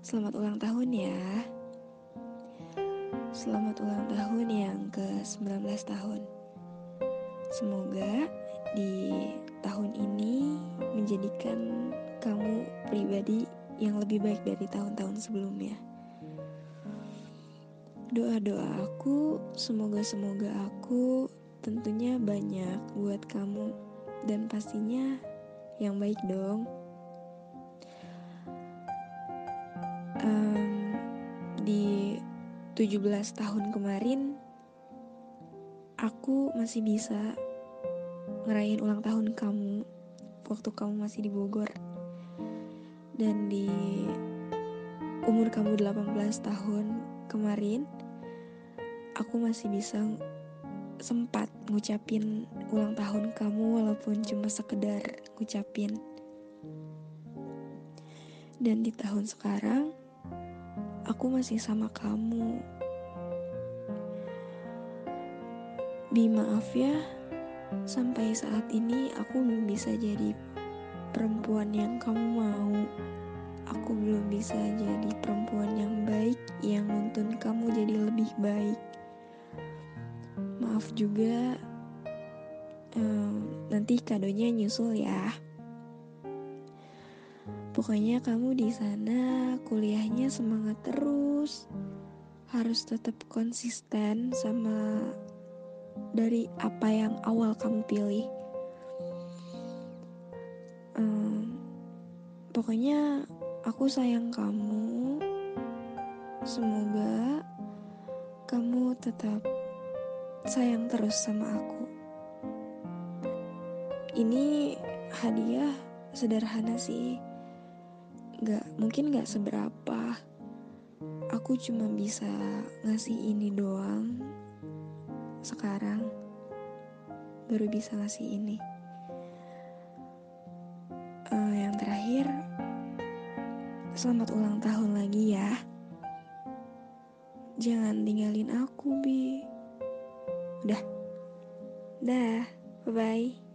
Selamat ulang tahun ya. Selamat ulang tahun yang ke-19 tahun. Semoga di tahun ini menjadikan kamu pribadi yang lebih baik dari tahun-tahun sebelumnya. Doa-doa aku, semoga-semoga aku tentunya banyak buat kamu dan pastinya yang baik dong. Um, di 17 tahun kemarin aku masih bisa ngerayain ulang tahun kamu waktu kamu masih di Bogor. Dan di umur kamu 18 tahun kemarin aku masih bisa sempat ngucapin ulang tahun kamu walaupun cuma sekedar ngucapin. Dan di tahun sekarang, aku masih sama kamu. Bi maaf ya, sampai saat ini aku belum bisa jadi perempuan yang kamu mau. Aku belum bisa jadi perempuan yang baik yang nuntun kamu jadi lebih baik maaf juga um, nanti kadonya nyusul ya pokoknya kamu di sana kuliahnya semangat terus harus tetap konsisten sama dari apa yang awal kamu pilih. Um, pokoknya aku sayang kamu. Semoga kamu tetap sayang terus sama aku. Ini hadiah sederhana sih, gak mungkin gak seberapa. Aku cuma bisa ngasih ini doang. Sekarang baru bisa ngasih ini. Uh, yang terakhir, selamat ulang tahun lagi ya. Jangan tinggalin aku, Bi. Udah. Dah. Bye-bye.